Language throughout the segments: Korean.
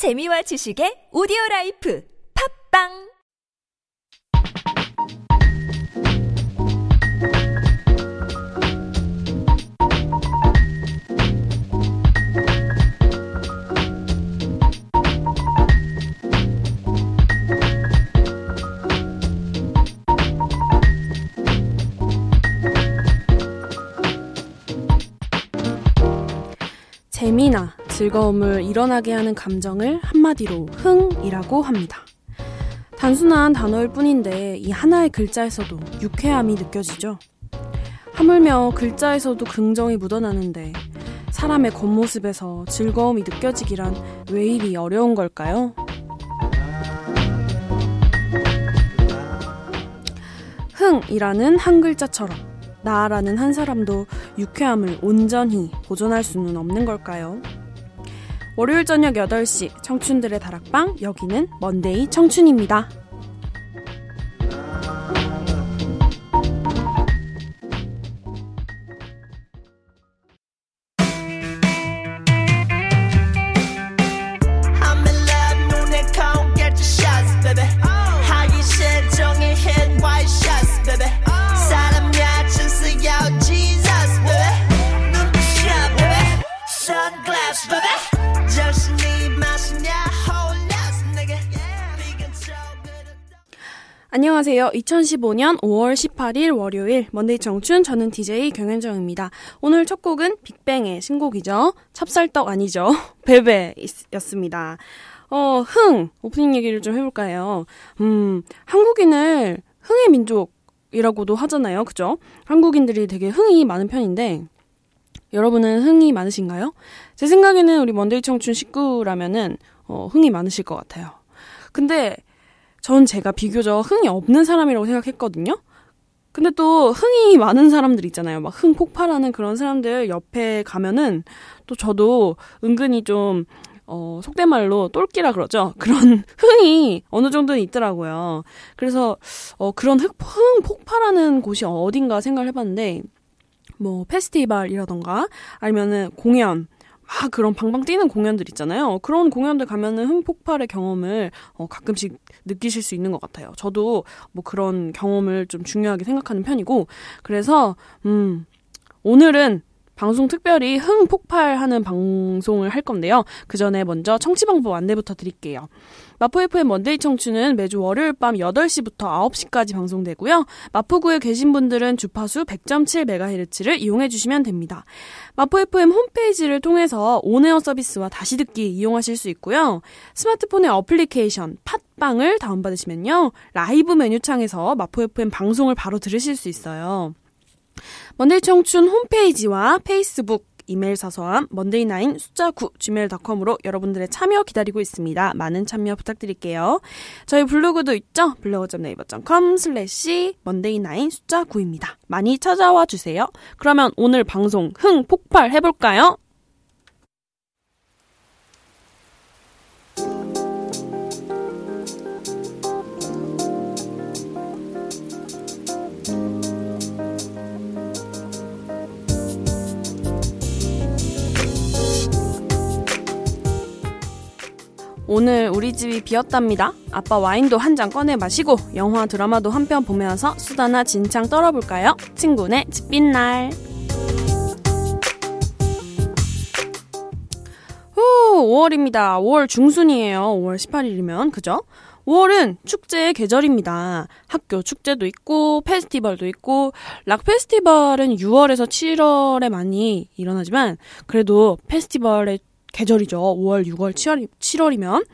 재미와 지식의 오디오 라이프. 팝빵 즐거움을 일어나게 하는 감정을 한마디로 흥이라고 합니다. 단순한 단어일 뿐인데 이 하나의 글자에서도 유쾌함이 느껴지죠. 하물며 글자에서도 긍정이 묻어나는데 사람의 겉모습에서 즐거움이 느껴지기란 왜 이리 어려운 걸까요? 흥이라는 한 글자처럼 나라는 한 사람도 유쾌함을 온전히 보존할 수는 없는 걸까요? 월요일 저녁 8시 청춘들의 다락방 여기는 먼데이 청춘입니다. 안녕하세요. 2015년 5월 18일 월요일 Monday 청춘 저는 DJ 경현정입니다. 오늘 첫 곡은 빅뱅의 신곡이죠. 찹쌀떡 아니죠. BAE BAE였습니다. 어, 흥 오프닝 얘기를 좀 해볼까요? 음, 한국인을 흥의 민족이라고도 하잖아요. 그죠? 한국인들이 되게 흥이 많은 편인데 여러분은 흥이 많으신가요? 제 생각에는 우리 Monday 청춘 식구라면은 어, 흥이 많으실 것 같아요. 근데 전 제가 비교적 흥이 없는 사람이라고 생각했거든요. 근데 또 흥이 많은 사람들 있잖아요. 막 흥 폭발하는 그런 사람들 옆에 가면은 또 저도 은근히 좀 어, 속된 말로 똘끼라 그러죠. 그런 흥이 어느 정도는 있더라고요. 그래서 어, 그런 흥, 흥 폭발하는 곳이 어딘가 생각을 해봤는데 뭐 페스티벌이라던가 아니면은 공연 막 그런 방방 뛰는 공연들 있잖아요. 그런 공연들 가면은 흥폭발의 경험을 어, 가끔씩 느끼실 수 있는 것 같아요. 저도 뭐 그런 경험을 좀 중요하게 생각하는 편이고 그래서 음 오늘은 방송 특별히 흥 폭발하는 방송을 할 건데요. 그 전에 먼저 청취 방법 안내부터 드릴게요. 마포 FM 먼데이 청춘은 매주 월요일 밤 8시부터 9시까지 방송되고요. 마포구에 계신 분들은 주파수 100.7MHz를 이용해 주시면 됩니다. 마포 FM 홈페이지를 통해서 on air 서비스와 다시 듣기 이용하실 수 있고요. 스마트폰의 어플리케이션 팟빵을 다운받으시면요. 라이브 메뉴창에서 마포 FM 방송을 바로 들으실 수 있어요. Monday 청춘 홈페이지와 페이스북, 이메일 사서함 Monday nine 숫자 9 gmail.com으로 여러분들의 참여 기다리고 있습니다. 많은 참여 부탁드릴게요. 저희 블로그도 있죠? blog.naver.com slash Monday nine 숫자 9입니다. 많이 찾아와 주세요. 그러면 오늘 방송 흥 폭발 해볼까요? 오늘 우리 집이 비었답니다. 아빠 와인도 한 잔 꺼내 마시고 영화 드라마도 한 편 보면서 수다나 진창 떨어볼까요? 친구네 집빛 날. 후, 5월입니다. 5월 중순이에요. 5월 18일이면 그죠? 5월은 축제의 계절입니다. 학교 축제도 있고 페스티벌도 있고 락 페스티벌은 6월에서 7월에 많이 일어나지만 그래도 페스티벌의 계절이죠. 5월, 6월, 7월, 7월이면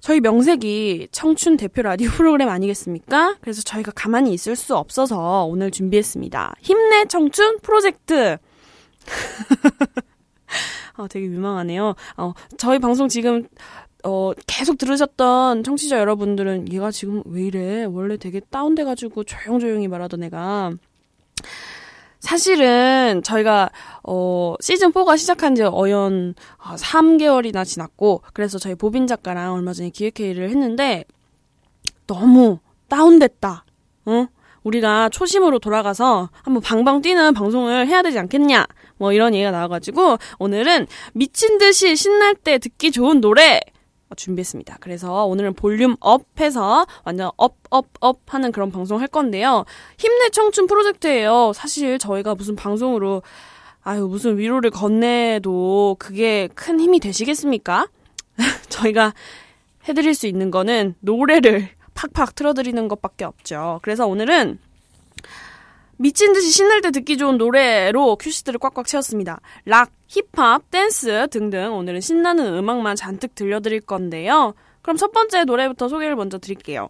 저희 명색이 청춘 대표 라디오 프로그램 아니겠습니까? 그래서 저희가 가만히 있을 수 없어서 오늘 준비했습니다. 힘내 청춘 프로젝트. 아, 되게 유망하네요. 어, 저희 방송 지금 어, 계속 들으셨던 청취자 여러분들은 얘가 지금 왜 이래? 원래 되게 다운돼가지고 조용조용히 말하던 애가 사실은 저희가 어 시즌 4가 시작한 지 어언 3개월이나 지났고 그래서 저희 보빈 작가랑 얼마 전에 기획회의를 했는데 너무 다운됐다. 어? 우리가 초심으로 돌아가서 한번 방방 뛰는 방송을 해야 되지 않겠냐. 뭐 이런 얘기가 나와가지고 오늘은 미친 듯이 신날 때 듣기 좋은 노래 준비했습니다. 그래서 오늘은 볼륨 up해서 완전 up, up, up 하는 그런 방송 할 건데요. 힘내 청춘 프로젝트예요. 사실 저희가 무슨 방송으로 아유, 무슨 위로를 건네도 그게 큰 힘이 되시겠습니까? 저희가 해드릴 수 있는 거는 노래를 팍팍 틀어드리는 것밖에 없죠. 그래서 오늘은 미친 듯이 신날 때 듣기 좋은 노래로 큐시트를 꽉꽉 채웠습니다. 락, 힙합, 댄스 등등 오늘은 신나는 음악만 잔뜩 들려드릴 건데요. 그럼 첫 번째 노래부터 소개를 먼저 드릴게요.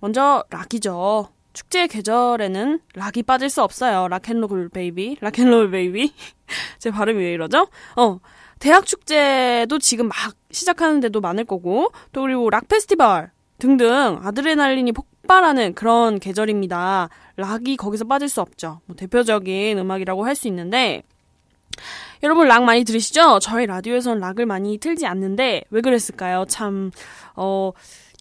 먼저 락이죠. 축제 계절에는 락이 빠질 수 없어요. 락앤롤 베이비, 락앤롤 베이비. 제 발음이 왜 이러죠? 어, 대학 축제도 지금 막 시작하는 데도 많을 거고, 또 그리고 락 페스티벌 등등 아드레날린이 폭발하는 그런 계절입니다. 락이 거기서 빠질 수 없죠. 뭐 대표적인 음악이라고 할 수 있는데, 여러분 락 많이 들으시죠? 저희 라디오에서는 락을 많이 틀지 않는데 왜 그랬을까요? 참 어.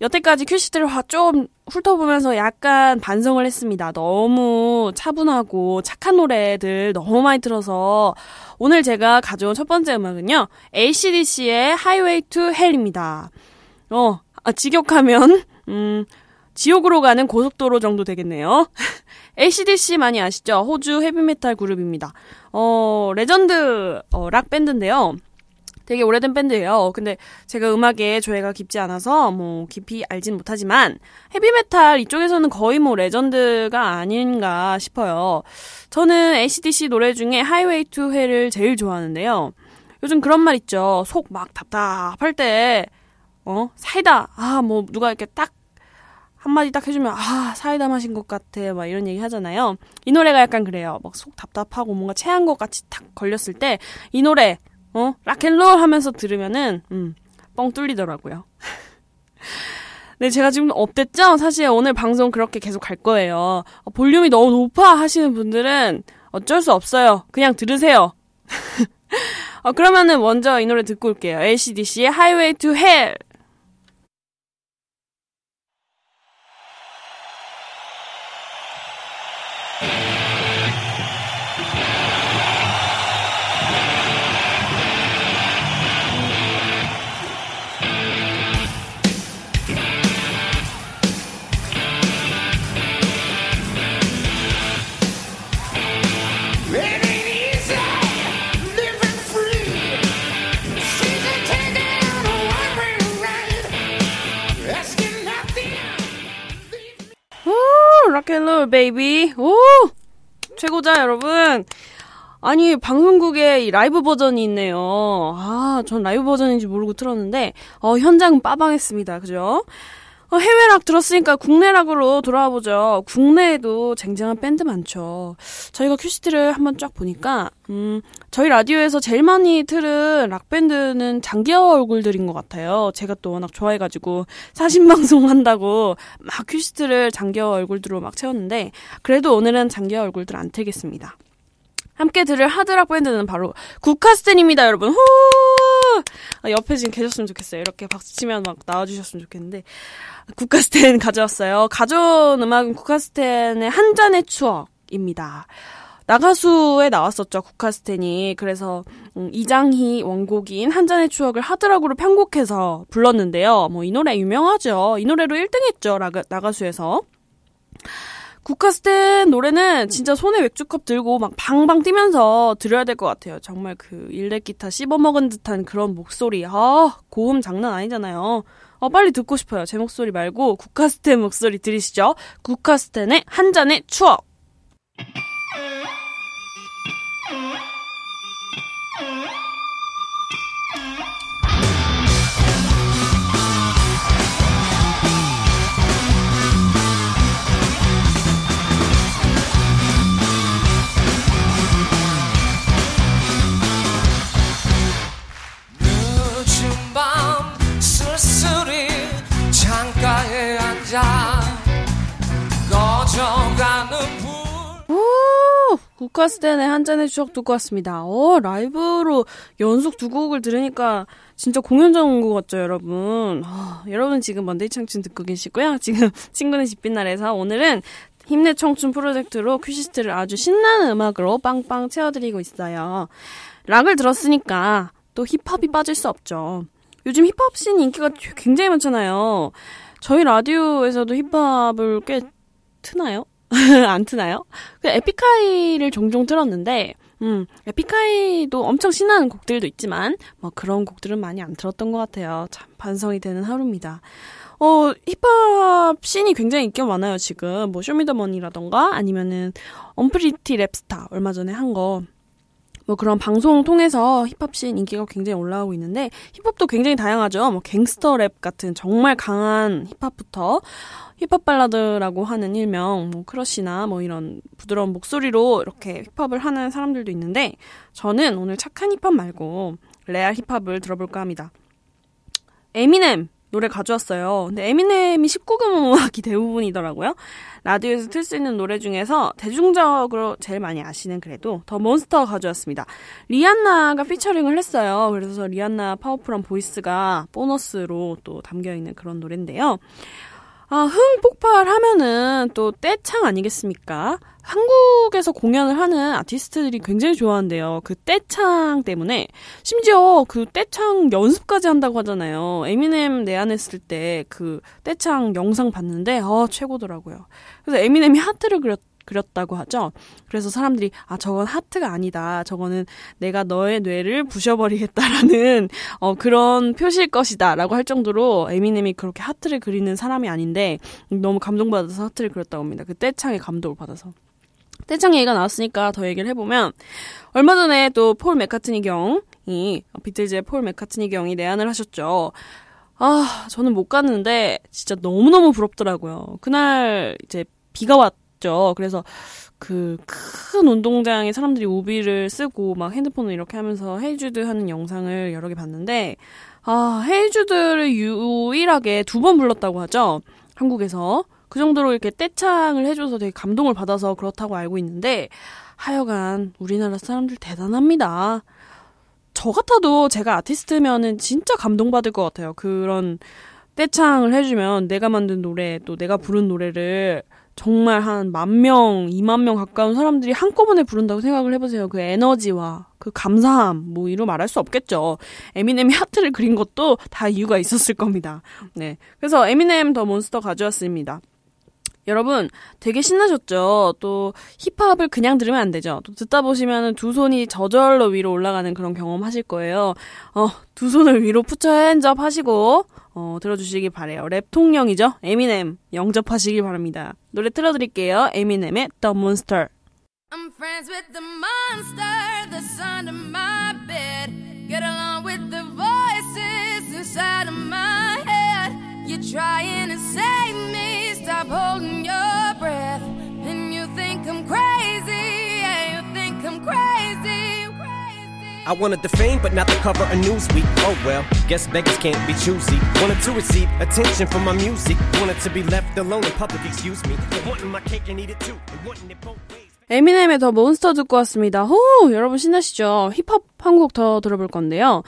여태까지 큐시트를 좀 훑어보면서 약간 반성을 했습니다. 너무 차분하고 착한 노래들 너무 많이 틀어서 오늘 제가 가져온 첫 번째 음악은요. ACDC의 Highway to Hell입니다. 어, 아, 직역하면 음, 지옥으로 가는 고속도로 정도 되겠네요. ACDC 많이 아시죠? 호주 헤비메탈 그룹입니다. 어, 레전드 어, 락 밴드인데요. 되게 오래된 밴드예요. 근데 제가 음악에 조예가 깊지 않아서 뭐 깊이 알진 못하지만 헤비메탈 이쪽에서는 거의 뭐 레전드가 아닌가 싶어요. 저는 ACDC 노래 중에 Highway to Hell을 제일 좋아하는데요. 요즘 그런 말 있죠. 속 막 답답할 때, 어, 사이다. 아, 뭐 누가 이렇게 딱 한마디 딱 해주면 아 사이다 마신 것 같아. 막 이런 얘기 하잖아요. 이 노래가 약간 그래요. 막 속 답답하고 뭔가 체한 것 같이 탁 걸렸을 때 이 노래 어? 락앤롤 하면서 들으면은 음 뻥 뚫리더라고요. 네 제가 지금 업됐죠? 사실 오늘 방송 그렇게 계속 갈 거예요. 어, 볼륨이 너무 높아 하시는 분들은 어쩔 수 없어요. 그냥 들으세요. 어, 그러면은 먼저 이 노래 듣고 올게요. LCDC의 Highway to Hell Rock and roll baby 오! 최고죠 여러분. 아니 방송국에 이 라이브 버전이 있네요. 아 전 라이브 버전인지 모르고 틀었는데 어 현장은 빠방했습니다. 그죠? 어, 해외 락 들었으니까 국내 락으로 돌아와 보죠. 국내에도 쟁쟁한 밴드 많죠. 저희가 큐시트를 한번 쫙 보니까, 음, 저희 라디오에서 제일 많이 틀은 락밴드는 장기하 얼굴들인 것 같아요. 제가 또 워낙 좋아해가지고, 사심방송 한다고 막 큐시트를 장기하 얼굴들로 막 채웠는데, 그래도 오늘은 장기하 얼굴들 안 틀겠습니다. 함께 들을 하드락 밴드는 바로 국카스텐입니다, 여러분. 후! 아, 옆에 지금 계셨으면 좋겠어요. 이렇게 박수 치면 막 나와주셨으면 좋겠는데. 국카스텐 가져왔어요. 가져온 음악은 국카스텐의 한 잔의 추억입니다. 나가수에 나왔었죠, 국카스텐이. 그래서, 음, 이장희 원곡인 한 잔의 추억을 하드락으로 편곡해서 불렀는데요. 뭐, 이 노래 유명하죠. 이 노래로 1등 했죠, 나가, 나가수에서. 국카스텐 노래는 진짜 손에 맥주컵 들고 막 방방 뛰면서 들어야 될 것 같아요. 정말 그 일렉 기타 씹어먹은 듯한 그런 목소리. 아, 고음 장난 아니잖아요. 어, 빨리 듣고 싶어요. 제 목소리 말고 국카스텐 목소리 들으시죠? 국카스텐의 한 잔의 추억. 카스텐의 한 잔의 추억 듣고 왔습니다. 어, 라이브로 연속 두 곡을 들으니까 진짜 공연장 온 것 같죠, 여러분? 어, 여러분 지금 Monday 청춘 듣고 계시고요. 지금 친구네 집빈날에서 오늘은 힘내 청춘 프로젝트로 큐시트를 아주 신나는 음악으로 빵빵 채워드리고 있어요. 락을 들었으니까 또 힙합이 빠질 수 없죠. 요즘 힙합 씬 인기가 굉장히 많잖아요. 저희 라디오에서도 힙합을 꽤 트나요? 안 트나요? 그 에픽하이를 종종 틀었는데, 음, 에픽하이도 엄청 신나는 곡들도 있지만, 뭐 그런 곡들은 많이 안 틀었던 것 같아요. 참 반성이 되는 하루입니다. 어, 힙합 scene이 굉장히 인기가 많아요, 지금. 뭐, 쇼미더머니라던가, 아니면은, 언프리티 랩스타, 얼마 전에 한 거. 뭐 그런 방송 통해서 힙합 씬 인기가 굉장히 올라오고 있는데 힙합도 굉장히 다양하죠. 뭐 갱스터 랩 같은 정말 강한 힙합부터 힙합 발라드라고 하는 일명 뭐 크러쉬나 뭐 이런 부드러운 목소리로 이렇게 힙합을 하는 사람들도 있는데 저는 오늘 착한 힙합 말고 레알 힙합을 들어볼까 합니다. 에미넴 노래 가져왔어요. 근데 에미넴이 19금 음악이 대부분이더라고요. 라디오에서 틀 수 있는 노래 중에서 대중적으로 제일 많이 아시는 그래도 The Monster 가져왔습니다. 리안나가 피처링을 했어요. 그래서 리안나 파워풀한 voice가 보너스로 또 담겨있는 그런 노래인데요. 아, 흥 폭발하면은 또 떼창 아니겠습니까? 한국에서 공연을 하는 아티스트들이 굉장히 좋아한대요. 그 떼창 때문에. 심지어 그 떼창 연습까지 한다고 하잖아요. 에미넴 내한했을 때 그 떼창 영상 봤는데, 어, 최고더라고요. 그래서 에미넴이 하트를 그렸 그렸다고 하죠. 그래서 사람들이 아 저건 하트가 아니다. 저거는 내가 너의 뇌를 부셔버리겠다라는 어, 그런 표시일 것이다라고 할 정도로 에미넴이 그렇게 하트를 그리는 사람이 아닌데 너무 감동받아서 하트를 그렸다고 합니다. 그 떼창에 감동을 받아서. 떼창 얘기가 나왔으니까 더 얘기를 해보면 얼마 전에 또 폴 맥카트니 경이 비틀즈의 폴 맥카트니 경이 내한을 하셨죠. 아 저는 못 갔는데 진짜 너무너무 부럽더라고요. 그날 이제 비가 왔 있죠. 그래서 그 큰 운동장에 사람들이 우비를 쓰고 막 핸드폰을 이렇게 하면서 Hey Jude 하는 영상을 여러 개 봤는데 아 헤이주드를 유일하게 두 번 불렀다고 하죠. 한국에서 그 정도로 이렇게 떼창을 해줘서 되게 감동을 받아서 그렇다고 알고 있는데 하여간 우리나라 사람들 대단합니다. 저 같아도 제가 아티스트면은 진짜 감동받을 것 같아요. 그런 떼창을 해주면 내가 만든 노래 또 내가 부른 노래를 정말 한 만 명, 이만 명 가까운 사람들이 한꺼번에 부른다고 생각을 해보세요. 그 에너지와 그 감사함, 뭐 이로 말할 수 없겠죠. 에미넴이 하트를 그린 것도 다 이유가 있었을 겁니다. 네. 그래서 에미넴 The Monster 가져왔습니다. 여러분 되게 신나셨죠? 또 힙합을 그냥 들으면 안 되죠. 또 듣다 보시면 두 손이 저절로 위로 올라가는 그런 경험 하실 거예요. 어, 두 손을 위로 put your hands up 하시고 어, 들어주시기 바래요. 랩 통령이죠. 에미넴 영접하시기 바랍니다. 노래 틀어드릴게요. 에미넴의 The Monster. I'm friends with the monster that's under my bed. Get along with the voices inside of my head. You're trying to me. Stop holding your breath. And you think I'm crazy. Yeah, you think I'm crazy. I wanted the fame, but not the cover of Newsweek. Oh well, guess beggars can't be choosy. Wanted to receive attention from my music. Wanted to be left alone in public, excuse me. But wanting my cake and eat it too. And wanting it both ways. 에미넴의 더 몬스터 듣고 왔습니다. 호! 여러분 신나시죠? 힙합 한 곡 더 들어볼 건데요.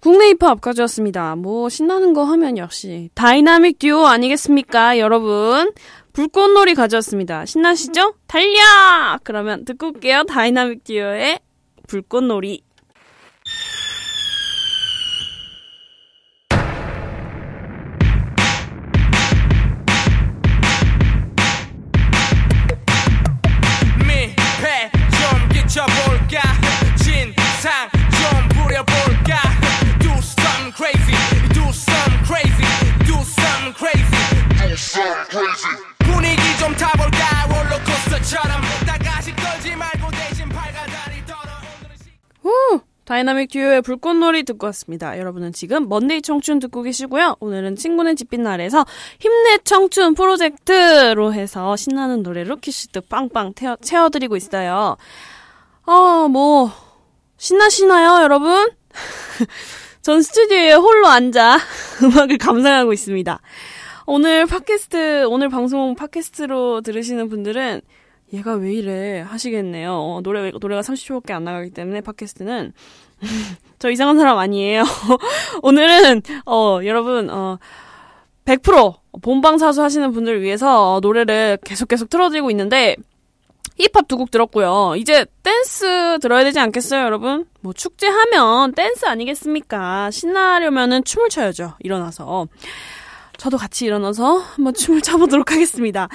국내 힙합 가져왔습니다. 뭐 신나는 거 하면 역시 다이나믹 듀오 아니겠습니까, 여러분? 불꽃놀이 가져왔습니다. 신나시죠? 달려! 그러면 듣고 올게요. 다이나믹 듀오의 불꽃놀이. 다이나믹 듀오의 불꽃놀이 듣고 왔습니다. 여러분은 지금 Monday 청춘 듣고 계시고요. 오늘은 친구네 집빈날에서 힘내 청춘 프로젝트로 해서 신나는 노래로 큐시트 빵빵 태워, 채워드리고 있어요. 어, 뭐, 신나시나요, 여러분? 전 스튜디오에 홀로 앉아 음악을 감상하고 있습니다. 오늘 팟캐스트, 오늘 방송 팟캐스트로 들으시는 분들은 얘가 왜 이래 하시겠네요. 어, 노래, 노래가 30초밖에 안 나가기 때문에 팟캐스트는 저 이상한 사람 아니에요. 오늘은, 어, 여러분, 어, 100% 본방사수 하시는 분들을 위해서 어, 노래를 계속 계속 틀어드리고 있는데, 힙합 두 곡 들었고요. 이제 댄스 들어야 되지 않겠어요, 여러분? 뭐 축제하면 댄스 아니겠습니까? 신나려면은 춤을 춰야죠. 일어나서. 저도 같이 일어나서 한번 춤을 춰보도록 하겠습니다.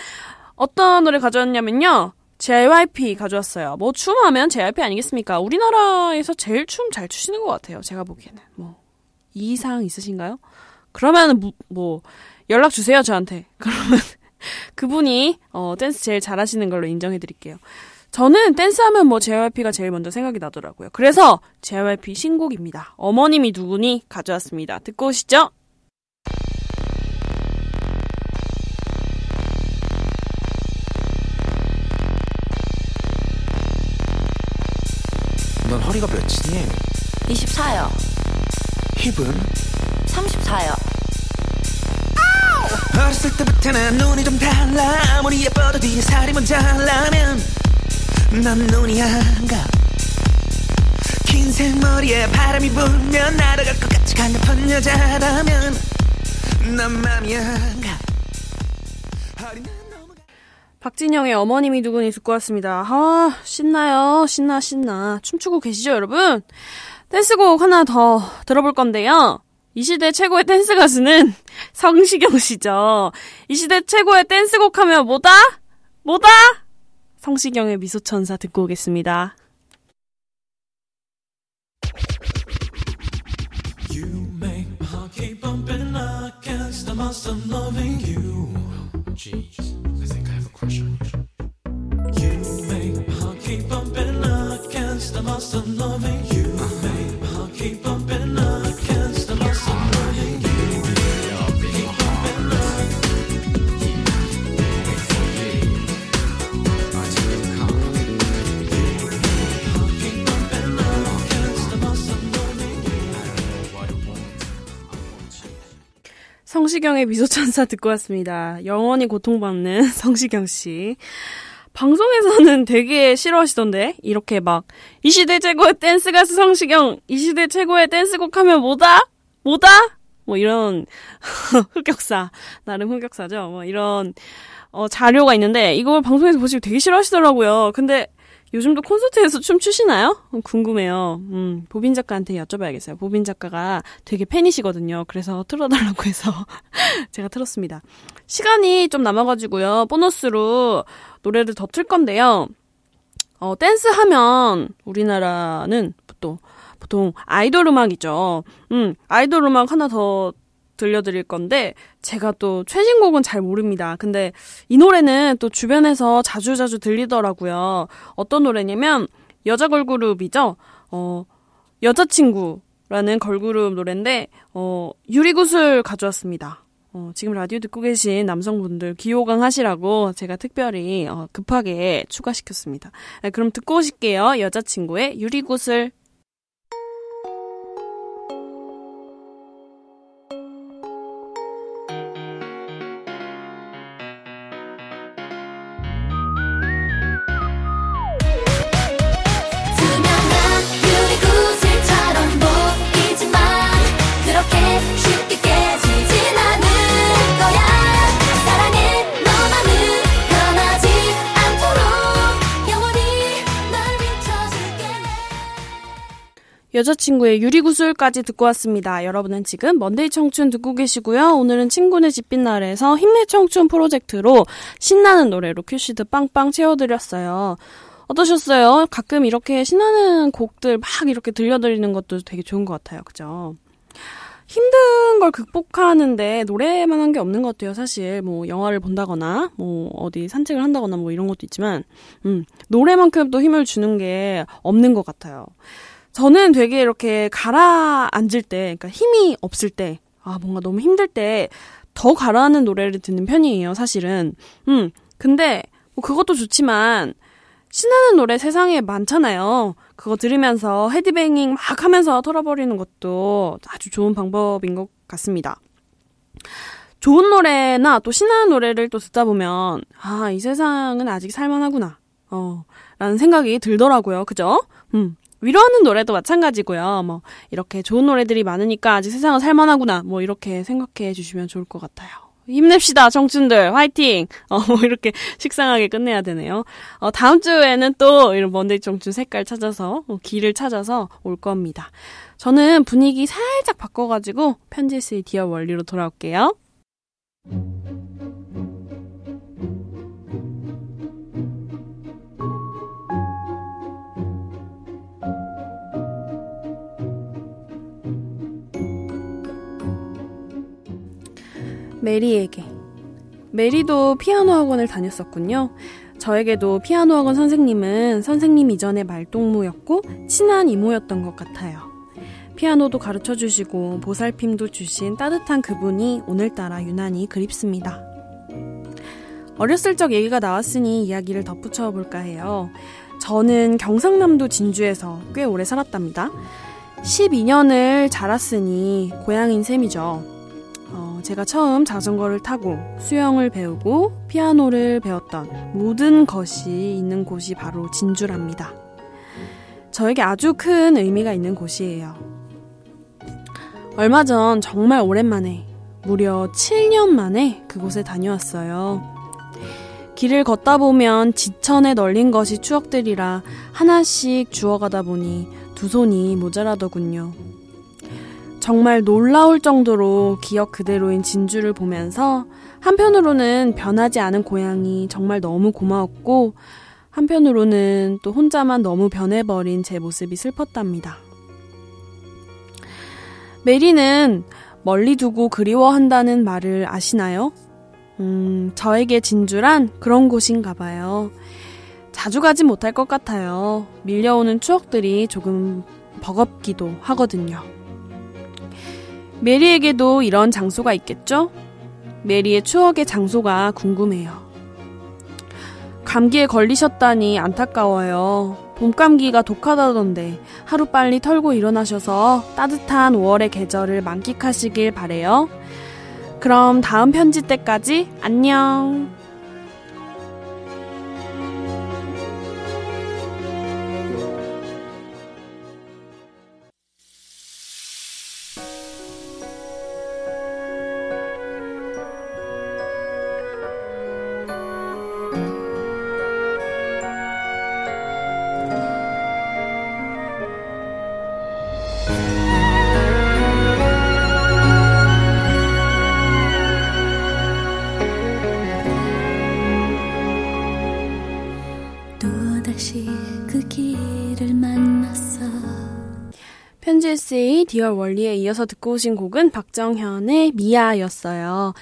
어떤 노래 가져왔냐면요. JYP 가져왔어요. 뭐 춤하면 JYP 아니겠습니까? 우리나라에서 제일 춤 잘 추시는 것 같아요. 제가 보기에는. 뭐 이상 있으신가요? 그러면 뭐, 뭐 연락 주세요 저한테. 그러면 그분이 어, 댄스 제일 잘하시는 걸로 인정해 드릴게요. 저는 댄스하면 뭐 JYP가 제일 먼저 생각이 나더라고요. 그래서 JYP 신곡입니다. 어머님이 누구니 가져왔습니다. 듣고 오시죠. 넌 허리가 몇이니? 24요. 힙은? 34요. 어렸을 때부터 난 눈이 좀 달라 아무리 예뻐도 뒤에 살이 하려면 넌 눈이 안가 긴 생머리에 바람이 불면 날아갈 것 같이 강력한 여자라면 넌 맘이 안가 난 박진영의 어머님이 누구니 듣고 왔습니다. 아, 신나요. 신나, 신나. 춤추고 계시죠, 여러분? 댄스곡 하나 더 들어볼 건데요. 이 시대 최고의 댄스 가수는 성시경 씨죠. 이 시대 최고의 댄스곡 하면 뭐다? 뭐다? 성시경의 미소천사 듣고 오겠습니다. Crusher. You make my heart keep bumping against the monster loving. You uh-huh. make my heart keep bumping 성시경의 미소천사 듣고 왔습니다. 영원히 고통받는 성시경 씨. 방송에서는 되게 싫어하시던데 이렇게 막 이 시대 최고의 댄스 가수 성시경 이 시대 최고의 댄스곡 하면 뭐다? 뭐다? 뭐 이런 흑역사 나름 흑역사죠. 뭐 이런 어, 자료가 있는데 이걸 방송에서 보시면 되게 싫어하시더라고요. 근데 요즘도 콘서트에서 춤 추시나요? 어, 궁금해요. 음, 보빈 작가한테 여쭤봐야겠어요. 보빈 작가가 되게 팬이시거든요. 그래서 틀어달라고 해서 제가 틀었습니다. 시간이 좀 남아가지고요. 보너스로 노래를 더 틀 건데요. 어, 댄스 하면 우리나라는 또 보통 아이돌 음악이죠. 음, 아이돌 음악 하나 더 들려드릴 건데 제가 또 최신곡은 잘 모릅니다. 근데 이 노래는 또 주변에서 자주자주 들리더라고요. 어떤 노래냐면 여자 걸그룹이죠. 어, 여자친구라는 걸그룹 노래인데 어, 유리구슬 가져왔습니다. 어, 지금 라디오 듣고 계신 남성분들 기호강 하시라고 제가 특별히 어, 급하게 추가시켰습니다. 네, 그럼 듣고 오실게요. 여자친구의 유리구슬. 여자친구의 유리구슬까지 듣고 왔습니다. 여러분은 지금 Monday 청춘 듣고 계시고요. 오늘은 친구네 집빈날에서 힘내 청춘 프로젝트로 신나는 노래로 큐시트 빵빵 채워드렸어요. 어떠셨어요? 가끔 이렇게 신나는 곡들 막 이렇게 들려드리는 것도 되게 좋은 것 같아요. 그죠? 힘든 걸 극복하는데 노래만 한 게 없는 것 같아요. 사실 뭐 영화를 본다거나 뭐 어디 산책을 한다거나 뭐 이런 것도 있지만 음, 노래만큼 또 힘을 주는 게 없는 것 같아요. 저는 되게 이렇게 가라앉을 때, 그러니까 힘이 없을 때, 아, 뭔가 너무 힘들 때, 더 가라앉는 노래를 듣는 편이에요, 사실은. 음, 근데, 뭐 그것도 좋지만, 신나는 노래 세상에 많잖아요. 그거 들으면서 헤드뱅잉 막 하면서 털어버리는 것도 아주 좋은 방법인 것 같습니다. 좋은 노래나 또 신나는 노래를 또 듣다 보면, 아, 이 세상은 아직 살만하구나. 어, 라는 생각이 들더라고요. 그죠? 음. 위로하는 노래도 마찬가지고요. 뭐, 이렇게 좋은 노래들이 많으니까 아직 세상은 살만하구나. 뭐, 이렇게 생각해 주시면 좋을 것 같아요. 힘냅시다, 청춘들. 화이팅! 어, 뭐 이렇게 식상하게 끝내야 되네요. 어, 다음 주에는 또 이런 먼데이 청춘 색깔 찾아서, 어, 길을 찾아서 올 겁니다. 저는 분위기 살짝 바꿔가지고 편지스의 디어 원리로 돌아올게요. 메리에게. 메리도 피아노 학원을 다녔었군요. 저에게도 피아노 학원 선생님은 선생님 이전의 말동무였고 친한 이모였던 것 같아요. 피아노도 가르쳐 주시고 보살핌도 주신 따뜻한 그분이 오늘따라 유난히 그립습니다. 어렸을 적 얘기가 나왔으니 이야기를 덧붙여 볼까 해요. 저는 경상남도 진주에서 꽤 오래 살았답니다. 12년을 자랐으니 고향인 셈이죠. 어, 제가 처음 자전거를 타고 수영을 배우고 피아노를 배웠던 모든 것이 있는 곳이 바로 진주랍니다. 저에게 아주 큰 의미가 있는 곳이에요. 얼마 전 정말 오랜만에 무려 7년 만에 그곳에 다녀왔어요. 길을 걷다 보면 지천에 널린 것이 추억들이라 하나씩 주워가다 보니 두 손이 모자라더군요. 정말 놀라울 정도로 기억 그대로인 진주를 보면서 한편으로는 변하지 않은 고향이 정말 너무 고마웠고 한편으로는 또 혼자만 너무 변해버린 제 모습이 슬펐답니다. 메리는 멀리 두고 그리워한다는 말을 아시나요? 음, 저에게 진주란 그런 곳인가 봐요. 자주 가진 못할 것 같아요. 밀려오는 추억들이 조금 버겁기도 하거든요. 메리에게도 이런 장소가 있겠죠? 메리의 추억의 장소가 궁금해요. 감기에 걸리셨다니 안타까워요. 봄감기가 독하다던데 하루빨리 털고 일어나셔서 따뜻한 5월의 계절을 만끽하시길 바래요. 그럼 다음 편지 때까지 안녕. 디얼 원리에 이어서 듣고 오신 곡은 박정현의 미아였어요.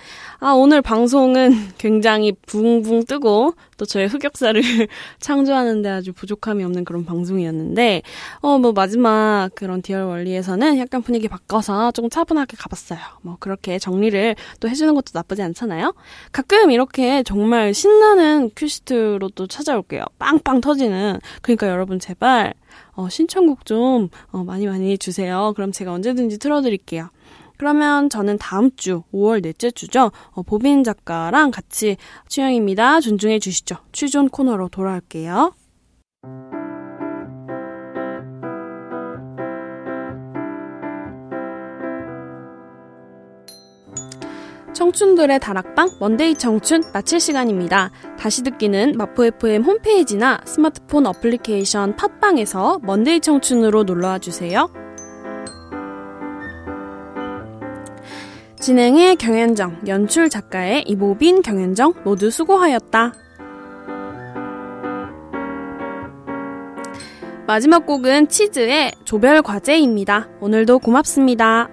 아, 오늘 방송은 굉장히 붕붕 뜨고 또 저의 흑역사를 창조하는데 아주 부족함이 없는 그런 방송이었는데, 어, 뭐 마지막 그런 디얼 원리에서는 약간 분위기 바꿔서 조금 차분하게 가봤어요. 뭐 그렇게 정리를 또 해주는 것도 나쁘지 않잖아요? 가끔 이렇게 정말 신나는 큐시트로 또 찾아올게요. 빵빵 터지는. 그러니까 여러분 제발 어, 신청곡 좀 어, 많이 많이 주세요. 그럼 제가 언제든지 틀어드릴게요. 그러면 저는 다음 주 5월 넷째 주죠. 어, 보빈 작가랑 같이 취향입니다. 존중해 주시죠. 취존 코너로 돌아올게요. 청춘들의 다락방 먼데이 청춘 마칠 시간입니다. 다시 듣기는 마포 FM 홈페이지나 스마트폰 어플리케이션 팟빵에서 먼데이 청춘으로 놀러와 주세요. 진행의 경현정, 연출 작가의 이보빈, 경현정 모두 수고하였다. 마지막 곡은 치즈의 조별 과제입니다. 오늘도 고맙습니다.